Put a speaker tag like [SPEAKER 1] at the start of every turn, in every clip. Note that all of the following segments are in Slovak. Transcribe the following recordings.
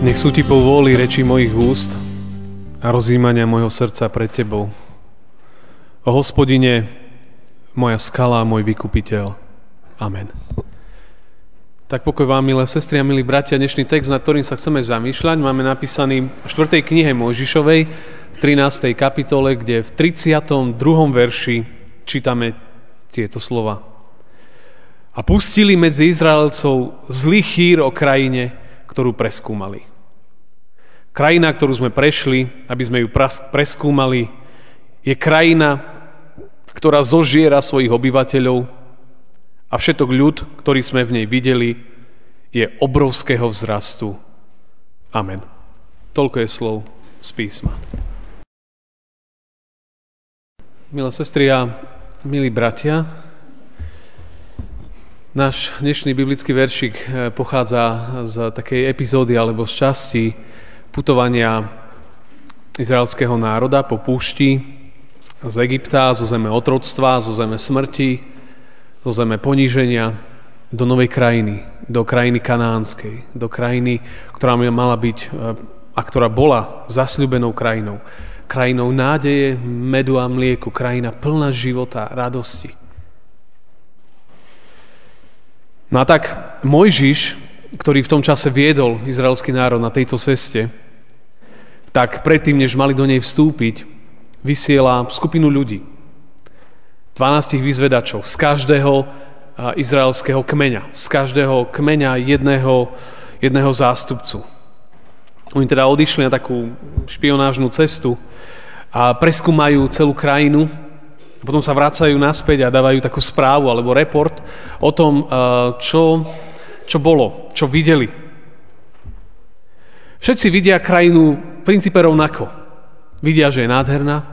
[SPEAKER 1] Nech sú ti povôli reči mojich úst a rozímania mojho srdca pred tebou. O hospodine, moja skala, môj vykupiteľ. Amen. Tak pokoj vám, milé sestry a milí bratia, dnešný text, nad ktorým sa chceme zamýšľať, máme napísaný v 4. knihe Mojžišovej, v 13. kapitole, kde v 32. verši čítame tieto slova. A pustili medzi Izraelcov zlý chýr o krajine, ktorú preskúmali. Krajina, ktorú sme prešli, aby sme ju preskúmali, je krajina, ktorá zožiera svojich obyvateľov a všetok ľud, ktorý sme v nej videli, je obrovského vzrastu. Amen. Toľko je slov z písma. Milé sestry a milí bratia, náš dnešný biblický veršik eh, pochádza z takej epizódy alebo z časti putovania izraelského národa po púšti z Egypta, zo zeme otroctva, zo zeme smrti, zo zeme poníženia do novej krajiny, do krajiny kanánskej, do krajiny, ktorá mala byť e, a ktorá bola zasľubenou krajinou. Krajinou nádeje, medu a mlieku, krajina plná života, radosti. No a tak Mojžiš, ktorý v tom čase viedol izraelský národ na tejto ceste, tak predtým, než mali do nej vstúpiť, vysiela skupinu ľudí. 12 vyzvedačov z každého izraelského kmeňa, z každého kmeňa jedného, jedného zástupcu. Oni teda odišli na takú špionážnu cestu a preskúmajú celú krajinu, a potom sa vracajú naspäť a dávajú takú správu alebo report o tom, čo čo bolo, čo videli. Všetci vidia krajinu v princípe rovnako. Vidia, že je nádherná,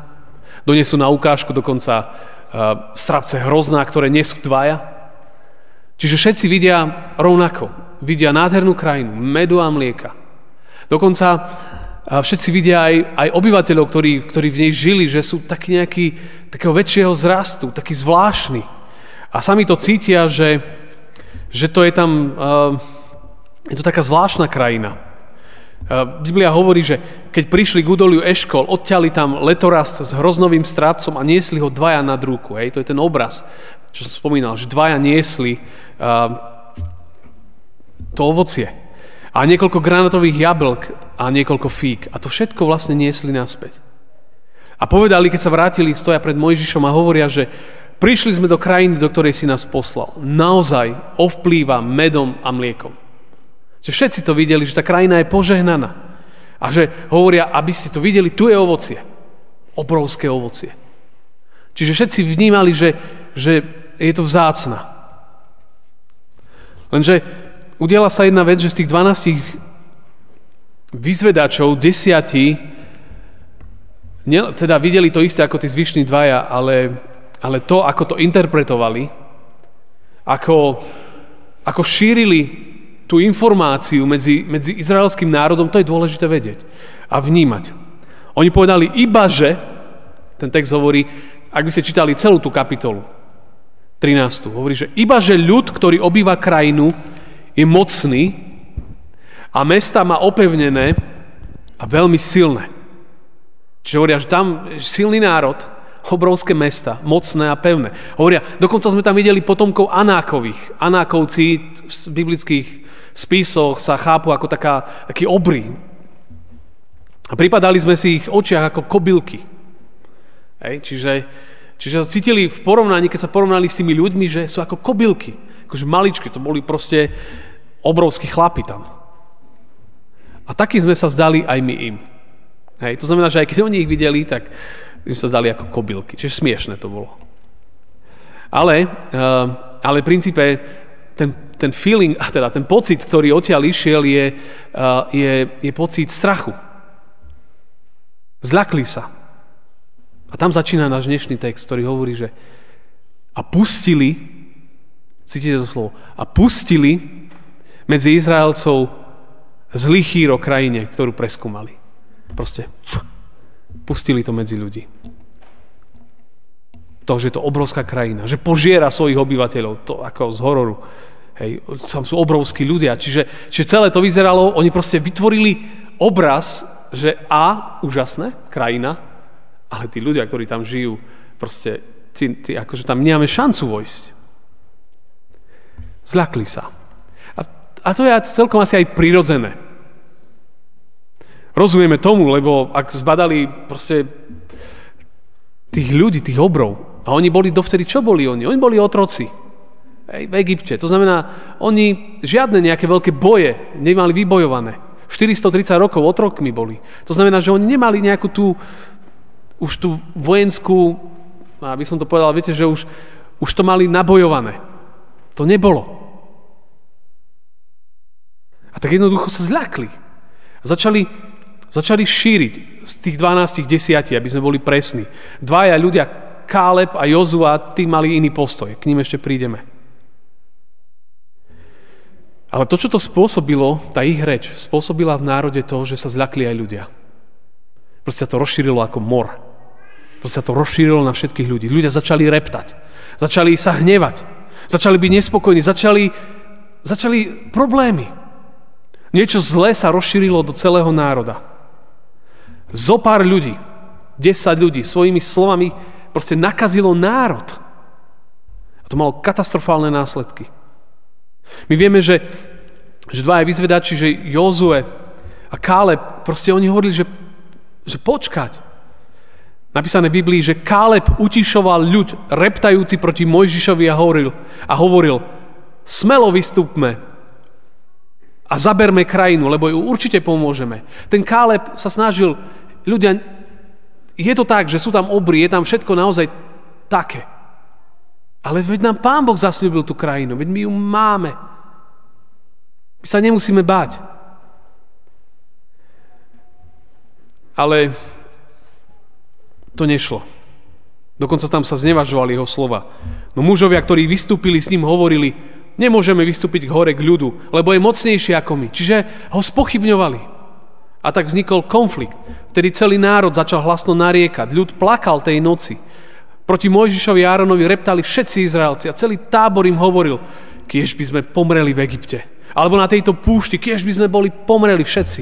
[SPEAKER 1] donesú na ukážku dokonca uh, strapce hrozná, ktoré nie sú dvaja. Čiže všetci vidia rovnako. Vidia nádhernú krajinu, medu a mlieka. Dokonca uh, všetci vidia aj, aj obyvateľov, ktorí, ktorí v nej žili, že sú takí nejaký, takého väčšieho zrastu, taký zvláštny. A sami to cítia, že, že to je tam, uh, je to taká zvláštna krajina. Uh, Biblia hovorí, že keď prišli k údoliu Eškol, odťali tam letorast s hroznovým strápcom a niesli ho dvaja nad ruku. Hej? To je ten obraz, čo som spomínal, že dvaja niesli uh, to ovocie. A niekoľko granátových jablk a niekoľko fík. A to všetko vlastne niesli naspäť. A povedali, keď sa vrátili, stoja pred Mojžišom a hovoria, že Prišli sme do krajiny, do ktorej si nás poslal. Naozaj ovplýva medom a mliekom. Že všetci to videli, že tá krajina je požehnaná. A že hovoria, aby ste to videli, tu je ovocie. Obrovské ovocie. Čiže všetci vnímali, že, že je to vzácna. Lenže udiela sa jedna vec, že z tých 12 vyzvedačov desiatí teda videli to isté ako tí zvyšní dvaja, ale ale to, ako to interpretovali, ako, ako šírili tú informáciu medzi, medzi izraelským národom, to je dôležité vedieť a vnímať. Oni povedali iba, že, ten text hovorí, ak by ste čítali celú tú kapitolu, 13. Hovorí, že iba, že ľud, ktorý obýva krajinu, je mocný a mesta má opevnené a veľmi silné. Čiže hovoria, že tam silný národ, obrovské mesta, mocné a pevné. Hovoria, dokonca sme tam videli potomkov Anákových. Anákovci v biblických spisoch sa chápu ako taká, taký obrý. A pripadali sme si ich očiach ako kobylky. Hej, čiže, čiže cítili v porovnaní, keď sa porovnali s tými ľuďmi, že sú ako kobylky. Akože maličky, to boli proste obrovskí chlapi tam. A takí sme sa zdali aj my im. Hej, to znamená, že aj keď oni ich videli, tak im sa zdali ako kobylky. Čiže smiešne to bolo. Ale, uh, ale v princípe ten, ten feeling, a teda ten pocit, ktorý odtiaľ išiel, je, uh, je, je pocit strachu. Zľakli sa. A tam začína náš dnešný text, ktorý hovorí, že a pustili, cítite to slovo, a pustili medzi Izraelcov zlý chýr o krajine, ktorú preskúmali. Proste pustili to medzi ľudí. To, že je to obrovská krajina, že požiera svojich obyvateľov, to ako z hororu. Hej, tam sú obrovskí ľudia. Čiže, čiže celé to vyzeralo, oni proste vytvorili obraz, že a, úžasné, krajina, ale tí ľudia, ktorí tam žijú, proste, tí, tí, akože tam nemáme šancu vojsť. Zľakli sa. A, a to je celkom asi aj prirodzené. Rozumieme tomu, lebo ak zbadali proste tých ľudí, tých obrov, a oni boli dovtedy, čo boli oni? Oni boli otroci. Hej, v Egypte. To znamená, oni žiadne nejaké veľké boje nemali vybojované. 430 rokov otrokmi boli. To znamená, že oni nemali nejakú tú, už tú vojenskú, aby som to povedal, viete, že už, už to mali nabojované. To nebolo. A tak jednoducho sa zľakli. A začali Začali šíriť z tých 12 desiatí, aby sme boli presní. Dvaja ľudia, Káleb a Jozua, tí mali iný postoj. K ním ešte prídeme. Ale to, čo to spôsobilo, tá ich reč, spôsobila v národe to, že sa zľakli aj ľudia. Proste to rozšírilo ako mor. Proste to rozšírilo na všetkých ľudí. Ľudia začali reptať. Začali sa hnevať. Začali byť nespokojní. Začali, začali problémy. Niečo zlé sa rozšírilo do celého národa. Zo pár ľudí, 10 ľudí svojimi slovami proste nakazilo národ. A to malo katastrofálne následky. My vieme, že, že dvaja vyzvedači, že Jozue a Káleb, proste oni hovorili, že, že počkať. Napísané v Biblii, že Káleb utišoval ľud, reptajúci proti Mojžišovi a hovoril, a hovoril smelo vystúpme a zaberme krajinu, lebo ju určite pomôžeme. Ten Káleb sa snažil, ľudia, je to tak, že sú tam obry, je tam všetko naozaj také. Ale veď nám Pán Boh zasľúbil tú krajinu, veď my ju máme. My sa nemusíme báť. Ale to nešlo. Dokonca tam sa znevažovali jeho slova. No mužovia, ktorí vystúpili s ním, hovorili, Nemôžeme vystúpiť k hore k ľudu, lebo je mocnejší ako my. Čiže ho spochybňovali. A tak vznikol konflikt. Vtedy celý národ začal hlasno nariekať. Ľud plakal tej noci. Proti Mojžišovi a Áronovi reptali všetci Izraelci a celý tábor im hovoril, kiež by sme pomreli v Egypte. Alebo na tejto púšti, kiež by sme boli pomreli všetci.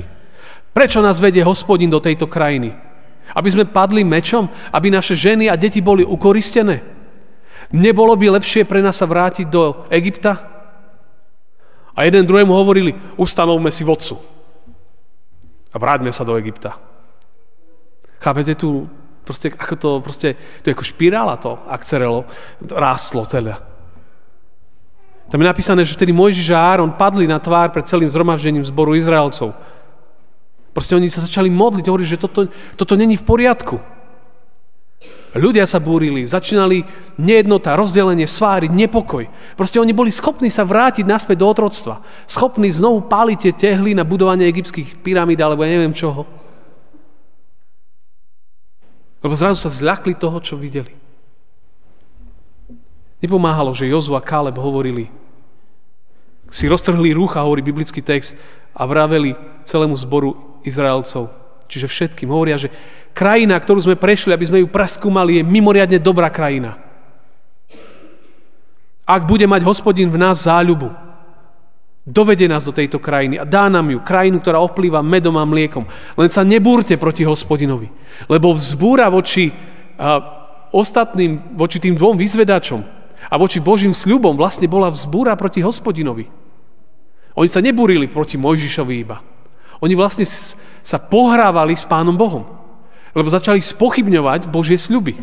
[SPEAKER 1] Prečo nás vedie hospodin do tejto krajiny? Aby sme padli mečom? Aby naše ženy a deti boli ukoristené? Nebolo by lepšie pre nás sa vrátiť do Egypta? A jeden druhému hovorili, ustanovme si vodcu. A vráťme sa do Egypta. Chápete tu, proste, ako to, proste, to je ako špirála to akcerelo, rástlo teda. Tam je napísané, že vtedy Mojžiš a Áron padli na tvár pred celým zhromaždením zboru Izraelcov. Proste oni sa začali modliť, hovorili, že toto, toto není v poriadku. Ľudia sa búrili, začínali nejednota, rozdelenie, svári, nepokoj. Proste oni boli schopní sa vrátiť naspäť do otroctva. Schopní znovu páliť tie tehly na budovanie egyptských pyramíd alebo ja neviem čoho. Lebo zrazu sa zľakli toho, čo videli. Nepomáhalo, že Jozu a Káleb hovorili, si roztrhli rúcha, hovorí biblický text, a vraveli celému zboru Izraelcov, čiže všetkým. Hovoria, že krajina, ktorú sme prešli, aby sme ju preskúmali, je mimoriadne dobrá krajina. Ak bude mať hospodin v nás záľubu, dovede nás do tejto krajiny a dá nám ju, krajinu, ktorá oplýva medom a mliekom. Len sa nebúrte proti hospodinovi, lebo vzbúra voči a, ostatným, voči tým dvom vyzvedačom a voči Božím sľubom vlastne bola vzbúra proti hospodinovi. Oni sa nebúrili proti Mojžišovi iba. Oni vlastne sa pohrávali s Pánom Bohom lebo začali spochybňovať Božie sľuby.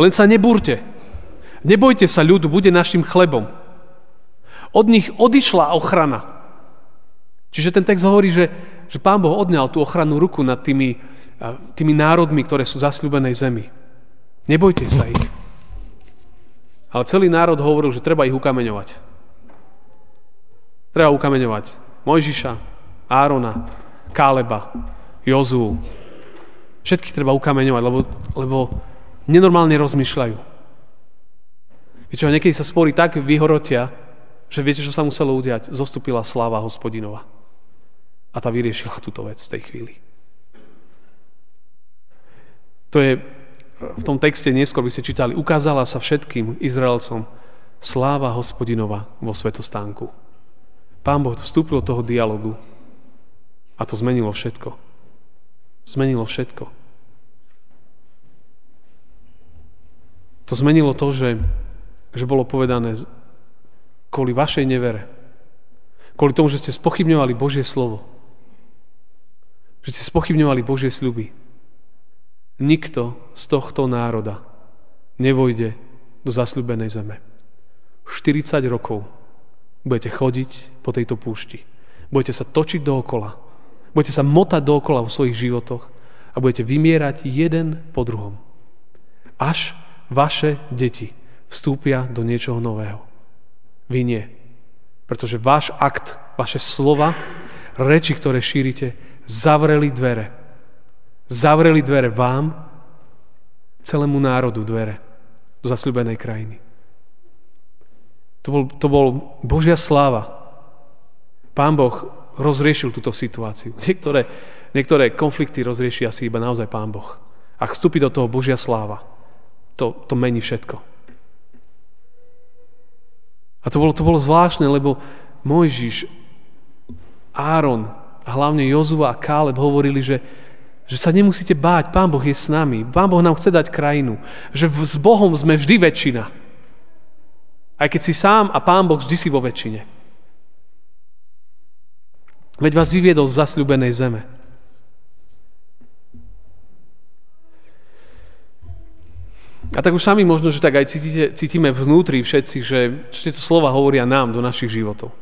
[SPEAKER 1] Len sa nebúrte. Nebojte sa ľudu, bude našim chlebom. Od nich odišla ochrana. Čiže ten text hovorí, že, že Pán Boh odňal tú ochrannú ruku nad tými, tými národmi, ktoré sú zasľubenej zemi. Nebojte sa ich. Ale celý národ hovoril, že treba ich ukameňovať. Treba ukameňovať Mojžiša, Árona, Káleba, Jozu. Všetkých treba ukameňovať, lebo, lebo nenormálne rozmýšľajú. Viete čo, niekedy sa spory tak vyhorotia, že viete, čo sa muselo udiať? Zostupila sláva hospodinova. A tá vyriešila túto vec v tej chvíli. To je v tom texte neskôr by ste čítali, ukázala sa všetkým Izraelcom sláva hospodinova vo svetostánku. Pán Boh vstúpil do toho dialogu a to zmenilo všetko. Zmenilo všetko. To zmenilo to, že, že bolo povedané kvôli vašej nevere, kvôli tomu, že ste spochybňovali Božie slovo, že ste spochybňovali Božie sľuby. Nikto z tohto národa nevojde do zasľubenej zeme. 40 rokov budete chodiť po tejto púšti. Budete sa točiť dookola. Budete sa motať dookola vo svojich životoch a budete vymierať jeden po druhom. Až vaše deti vstúpia do niečoho nového. Vy nie. Pretože váš akt, vaše slova, reči, ktoré šírite, zavreli dvere. Zavreli dvere vám, celému národu dvere do zasľúbenej krajiny. To bol, to bol Božia sláva. Pán Boh rozriešil túto situáciu. Niektoré, niektoré konflikty rozrieši asi iba naozaj Pán Boh. Ak vstúpi do toho Božia sláva, to, to mení všetko. A to bolo, to bolo zvláštne, lebo Mojžiš, Áron, a hlavne Jozua a Káleb hovorili, že, že sa nemusíte báť, Pán Boh je s nami, Pán Boh nám chce dať krajinu, že s Bohom sme vždy väčšina. Aj keď si sám a Pán Boh vždy si vo väčšine. Veď vás vyviedol z zasľubenej zeme. A tak už sami možno, že tak aj cítite, cítime vnútri všetci, že, tieto slova hovoria nám do našich životov.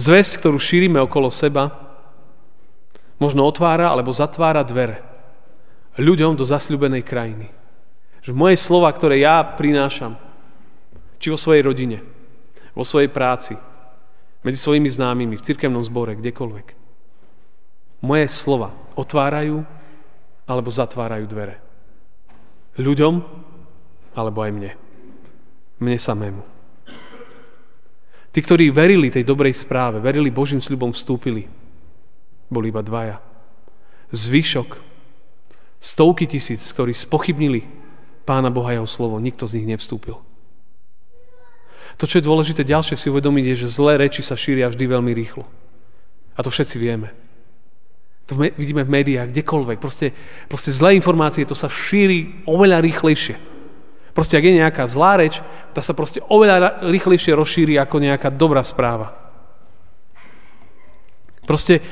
[SPEAKER 1] Zväzť, ktorú šírime okolo seba, možno otvára alebo zatvára dvere ľuďom do zasľubenej krajiny. Že moje slova, ktoré ja prinášam, či vo svojej rodine, vo svojej práci, medzi svojimi známymi, v cirkevnom zbore, kdekoľvek. Moje slova otvárajú alebo zatvárajú dvere. Ľuďom alebo aj mne. Mne samému. Tí, ktorí verili tej dobrej správe, verili Božím sľubom, vstúpili. Boli iba dvaja. Zvyšok, stovky tisíc, ktorí spochybnili Pána Boha jeho slovo, nikto z nich nevstúpil. To, čo je dôležité ďalšie si uvedomiť, je, že zlé reči sa šíria vždy veľmi rýchlo. A to všetci vieme. To vidíme v médiách, kdekoľvek. Proste, proste zlé informácie, to sa šíri oveľa rýchlejšie. Proste, ak je nejaká zlá reč, tá sa proste oveľa rýchlejšie rozšíri ako nejaká dobrá správa. Proste,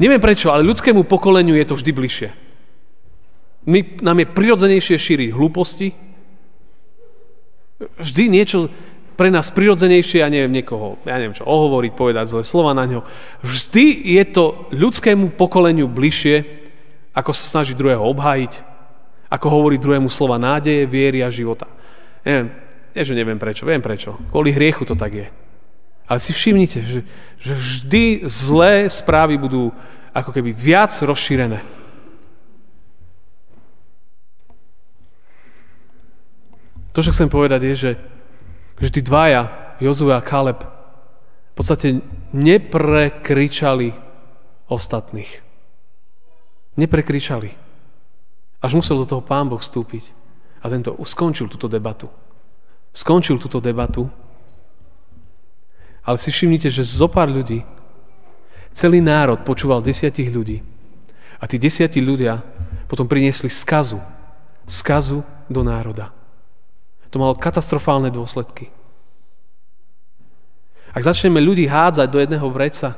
[SPEAKER 1] neviem prečo, ale ľudskému pokoleniu je to vždy bližšie. My, nám je prirodzenejšie šíriť hlúposti, vždy niečo, pre nás prirodzenejšie, ja neviem, niekoho, ja neviem čo, ohovoriť, povedať zlé slova na ňo. Vždy je to ľudskému pokoleniu bližšie, ako sa snaží druhého obhájiť, ako hovoriť druhému slova nádeje, viery a života. Neviem, nie, že neviem prečo, viem prečo. Kvôli hriechu to tak je. Ale si všimnite, že, že vždy zlé správy budú ako keby viac rozšírené. To, čo chcem povedať, je, že že tí dvaja, Jozue a Kaleb, v podstate neprekričali ostatných. Neprekričali. Až musel do toho pán Boh vstúpiť. A tento skončil túto debatu. Skončil túto debatu. Ale si všimnite, že zo pár ľudí, celý národ počúval desiatich ľudí. A tí desiatí ľudia potom priniesli skazu. Skazu do národa. To malo katastrofálne dôsledky. Ak začneme ľudí hádzať do jedného vreca,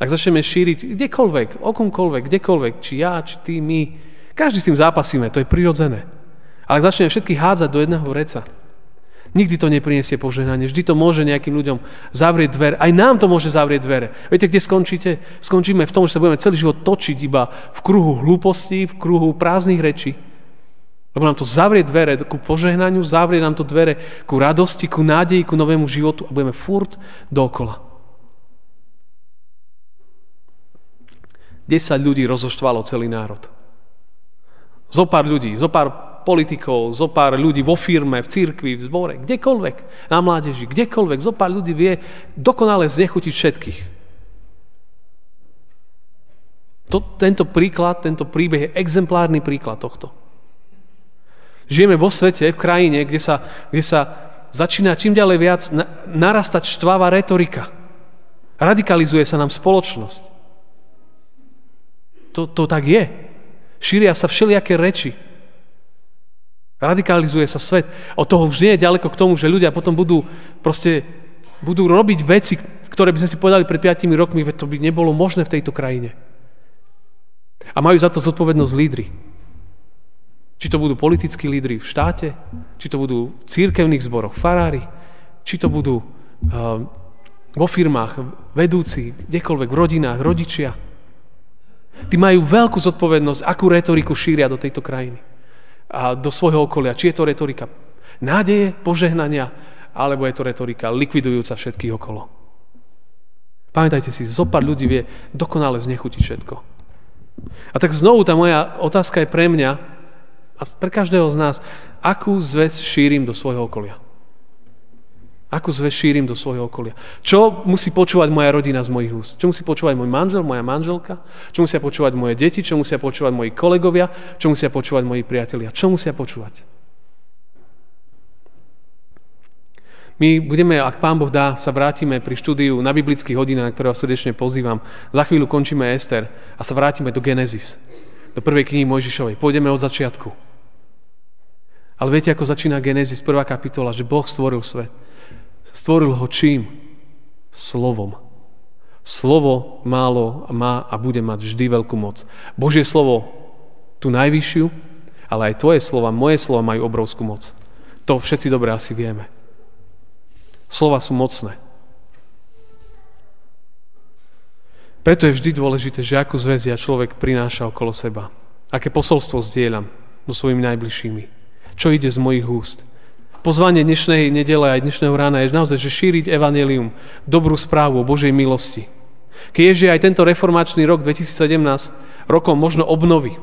[SPEAKER 1] ak začneme šíriť kdekoľvek, okomkoľvek, kdekoľvek, či ja, či ty, my, každý s tým zápasíme, to je prirodzené. Ale ak začneme všetky hádzať do jedného vreca, nikdy to nepriniesie požehnanie, vždy to môže nejakým ľuďom zavrieť dvere. Aj nám to môže zavrieť dvere. Viete, kde skončíte? Skončíme v tom, že sa budeme celý život točiť iba v kruhu hlúpostí, v kruhu prázdnych rečí. Lebo nám to zavrie dvere ku požehnaniu, zavrie nám to dvere ku radosti, ku nádeji, ku novému životu a budeme furt dokola. 10 ľudí rozoštvalo celý národ. Zo pár ľudí, zo pár politikov, zo pár ľudí vo firme, v cirkvi, v zbore, kdekoľvek, na mládeži, kdekoľvek, zo pár ľudí vie dokonale znechutiť všetkých. To, tento príklad, tento príbeh je exemplárny príklad tohto. Žijeme vo svete, v krajine, kde sa, kde sa začína čím ďalej viac narastať štvavá retorika. Radikalizuje sa nám spoločnosť. To, to tak je. Šíria sa všelijaké reči. Radikalizuje sa svet. Od toho už nie je ďaleko k tomu, že ľudia potom budú proste budú robiť veci, ktoré by sme si povedali pred 5 rokmi, veď to by nebolo možné v tejto krajine. A majú za to zodpovednosť lídry. Či to budú politickí lídry v štáte, či to budú v církevných zboroch, farári, či to budú uh, vo firmách, vedúci, kdekoľvek, v rodinách, rodičia. Tí majú veľkú zodpovednosť, akú retoriku šíria do tejto krajiny a do svojho okolia. Či je to retorika nádeje, požehnania, alebo je to retorika likvidujúca všetkých okolo. Pamätajte si, zo pár ľudí vie dokonale znechutiť všetko. A tak znovu tá moja otázka je pre mňa a pre každého z nás, akú zväz šírim do svojho okolia. Akú zväz šírim do svojho okolia. Čo musí počúvať moja rodina z mojich úst? Čo musí počúvať môj manžel, moja manželka? Čo musia počúvať moje deti? Čo musia počúvať moji kolegovia? Čo musia počúvať moji priatelia? Čo musia počúvať? My budeme, ak Pán Boh dá, sa vrátime pri štúdiu na biblických hodinách, ktoré vás srdečne pozývam. Za chvíľu končíme Ester a sa vrátime do Genesis, do prvej knihy Mojžišovej. Pôjdeme od začiatku. Ale viete, ako začína Genesis, prvá kapitola, že Boh stvoril svet. Stvoril ho čím? Slovom. Slovo málo má a bude mať vždy veľkú moc. Božie slovo, tú najvyššiu, ale aj tvoje slova, moje slova majú obrovskú moc. To všetci dobre asi vieme. Slova sú mocné. Preto je vždy dôležité, že ako zväzia človek prináša okolo seba. Aké posolstvo zdieľam so svojimi najbližšími. Čo ide z mojich úst. Pozvanie dnešnej nedele aj dnešného rána je naozaj, že šíriť evanelium, dobrú správu o Božej milosti. Keď je, aj tento reformačný rok 2017 rokom možno obnovy.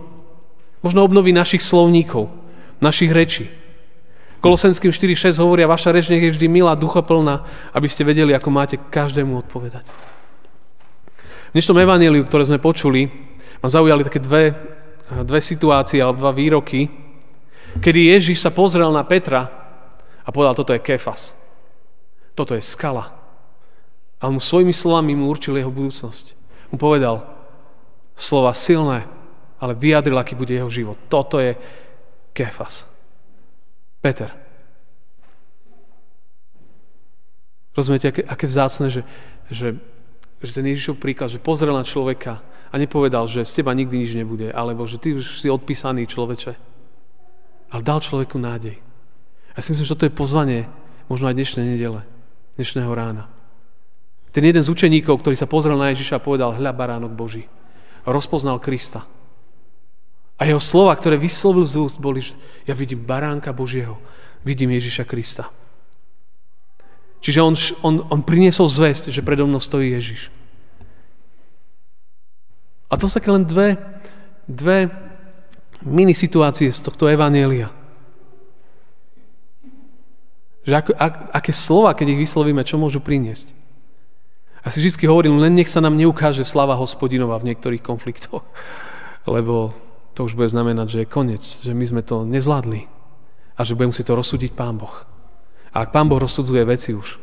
[SPEAKER 1] Možno obnovy našich slovníkov, našich rečí, Kolosenským 4.6 hovoria, vaša reč nech je vždy milá, duchoplná, aby ste vedeli, ako máte každému odpovedať. V dnešnom evaníliu, ktoré sme počuli, ma zaujali také dve, dve situácie alebo dva výroky, kedy Ježiš sa pozrel na Petra a povedal, toto je Kefas. Toto je skala. A mu svojimi slovami mu určil jeho budúcnosť. Mu povedal slova silné, ale vyjadril, aký bude jeho život. Toto je Kefas. Peter. Rozumiete, aké, aké vzácne, že, že, že ten Ježišov príklad, že pozrel na človeka a nepovedal, že z teba nikdy nič nebude, alebo že ty už si odpísaný človeče. Ale dal človeku nádej. Ja si myslím, že toto je pozvanie možno aj dnešnej nedele, dnešného rána. Ten jeden z učeníkov, ktorý sa pozrel na Ježiša a povedal, hľa baránok Boží. Rozpoznal Krista. A jeho slova, ktoré vyslovil z úst, boli, že ja vidím baránka Božieho, vidím Ježiša Krista. Čiže on, on, on priniesol zväzť, že predo mnou stojí Ježiš. A to také len dve, dve mini situácie z tohto evanielia. Že ako, ak, aké slova, keď ich vyslovíme, čo môžu priniesť. A si vždy hovorím, len nech sa nám neukáže slava hospodinova v niektorých konfliktoch. Lebo to už bude znamenať, že je koniec, že my sme to nezvládli a že bude musieť to rozsúdiť Pán Boh. A ak Pán Boh rozsudzuje veci už,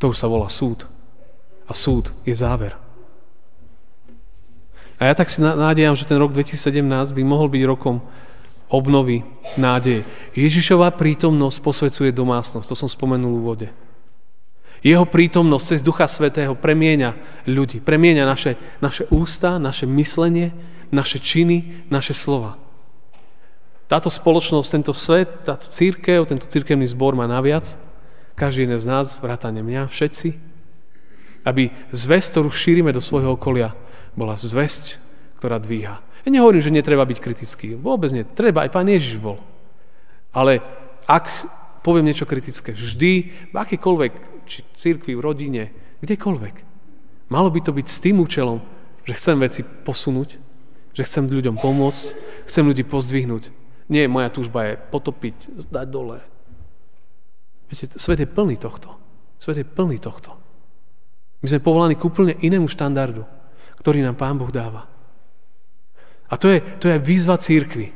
[SPEAKER 1] to už sa volá súd. A súd je záver. A ja tak si nádejam, že ten rok 2017 by mohol byť rokom obnovy nádeje. Ježišová prítomnosť posvecuje domácnosť, to som spomenul v úvode. Jeho prítomnosť cez Ducha Svetého premieňa ľudí, premieňa naše, naše ústa, naše myslenie, naše činy, naše slova. Táto spoločnosť, tento svet, táto církev, tento církevný zbor má naviac, každý jeden z nás, vrátane mňa, všetci, aby zväzť, ktorú šírime do svojho okolia, bola zväzť, ktorá dvíha. Ja nehovorím, že netreba byť kritický. Vôbec nie. Treba, aj pán Ježiš bol. Ale ak poviem niečo kritické, vždy, v akékoľvek, či církvi, v rodine, kdekoľvek, malo by to byť s tým účelom, že chcem veci posunúť, že chcem ľuďom pomôcť, chcem ľudí pozdvihnúť. Nie, moja túžba je potopiť, zdať dole. Viete, svet je plný tohto. Svet je plný tohto. My sme povolaní k úplne inému štandardu, ktorý nám Pán Boh dáva. A to je, to je výzva církvy.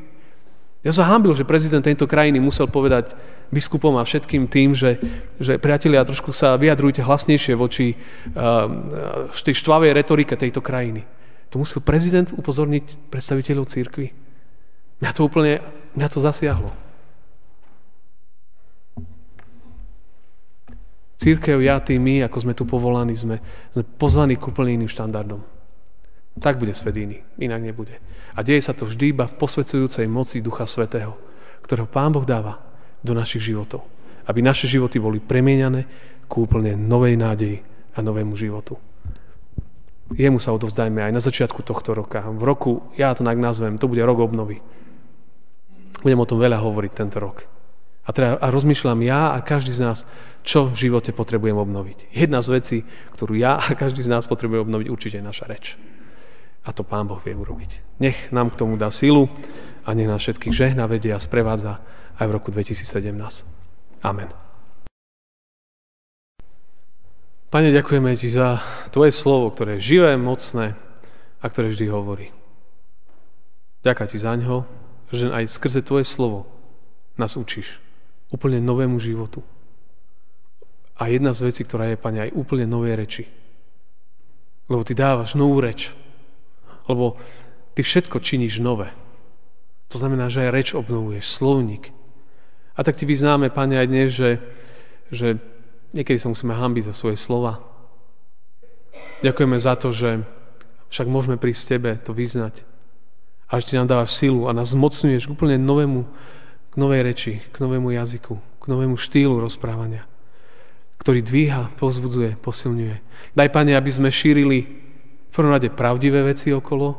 [SPEAKER 1] Ja sa hámbil, že prezident tejto krajiny musel povedať biskupom a všetkým tým, že, že priatelia, trošku sa vyjadrujte hlasnejšie voči uh, tej štvavej retorike tejto krajiny. To musel prezident upozorniť predstaviteľov církvy. Mňa to úplne, mňa to zasiahlo. Církev, ja, ty, my, ako sme tu povolaní, sme, sme pozvaní k úplne iným štandardom. Tak bude svet iný, inak nebude. A deje sa to vždy iba v posvedzujúcej moci Ducha Svetého, ktorého Pán Boh dáva do našich životov. Aby naše životy boli premieňané k úplne novej nádeji a novému životu. Jemu sa odovzdajme aj na začiatku tohto roka. V roku, ja to tak nazvem, to bude rok obnovy. Budem o tom veľa hovoriť tento rok. A, teda, a rozmýšľam ja a každý z nás, čo v živote potrebujem obnoviť. Jedna z vecí, ktorú ja a každý z nás potrebuje obnoviť, určite je naša reč. A to Pán Boh vie urobiť. Nech nám k tomu dá silu a nech nás všetkých žehna, vedie a sprevádza aj v roku 2017. Amen. Pane, ďakujeme Ti za Tvoje slovo, ktoré je živé, mocné a ktoré vždy hovorí. Ďakujem Ti za ňo, že aj skrze Tvoje slovo nás učíš úplne novému životu. A jedna z vecí, ktorá je, Pane, aj úplne nové reči. Lebo Ty dávaš novú reč, lebo ty všetko činíš nové. To znamená, že aj reč obnovuješ, slovník. A tak ti vyznáme, Pane, aj dnes, že, že niekedy sa musíme hambiť za svoje slova. Ďakujeme za to, že však môžeme prísť Tebe to vyznať. A že Ty nám dávaš silu a nás zmocňuješ úplne novému, k novej reči, k novému jazyku, k novému štýlu rozprávania, ktorý dvíha, pozbudzuje, posilňuje. Daj, Pane, aby sme šírili v prvom rade pravdivé veci okolo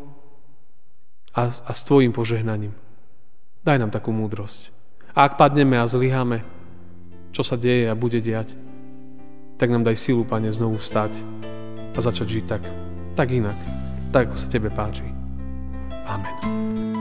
[SPEAKER 1] a, a s Tvojim požehnaním. Daj nám takú múdrosť. A ak padneme a zlyháme, čo sa deje a bude diať, tak nám daj silu, Pane, znovu stať a začať žiť tak, tak inak, tak ako sa Tebe páči. Amen.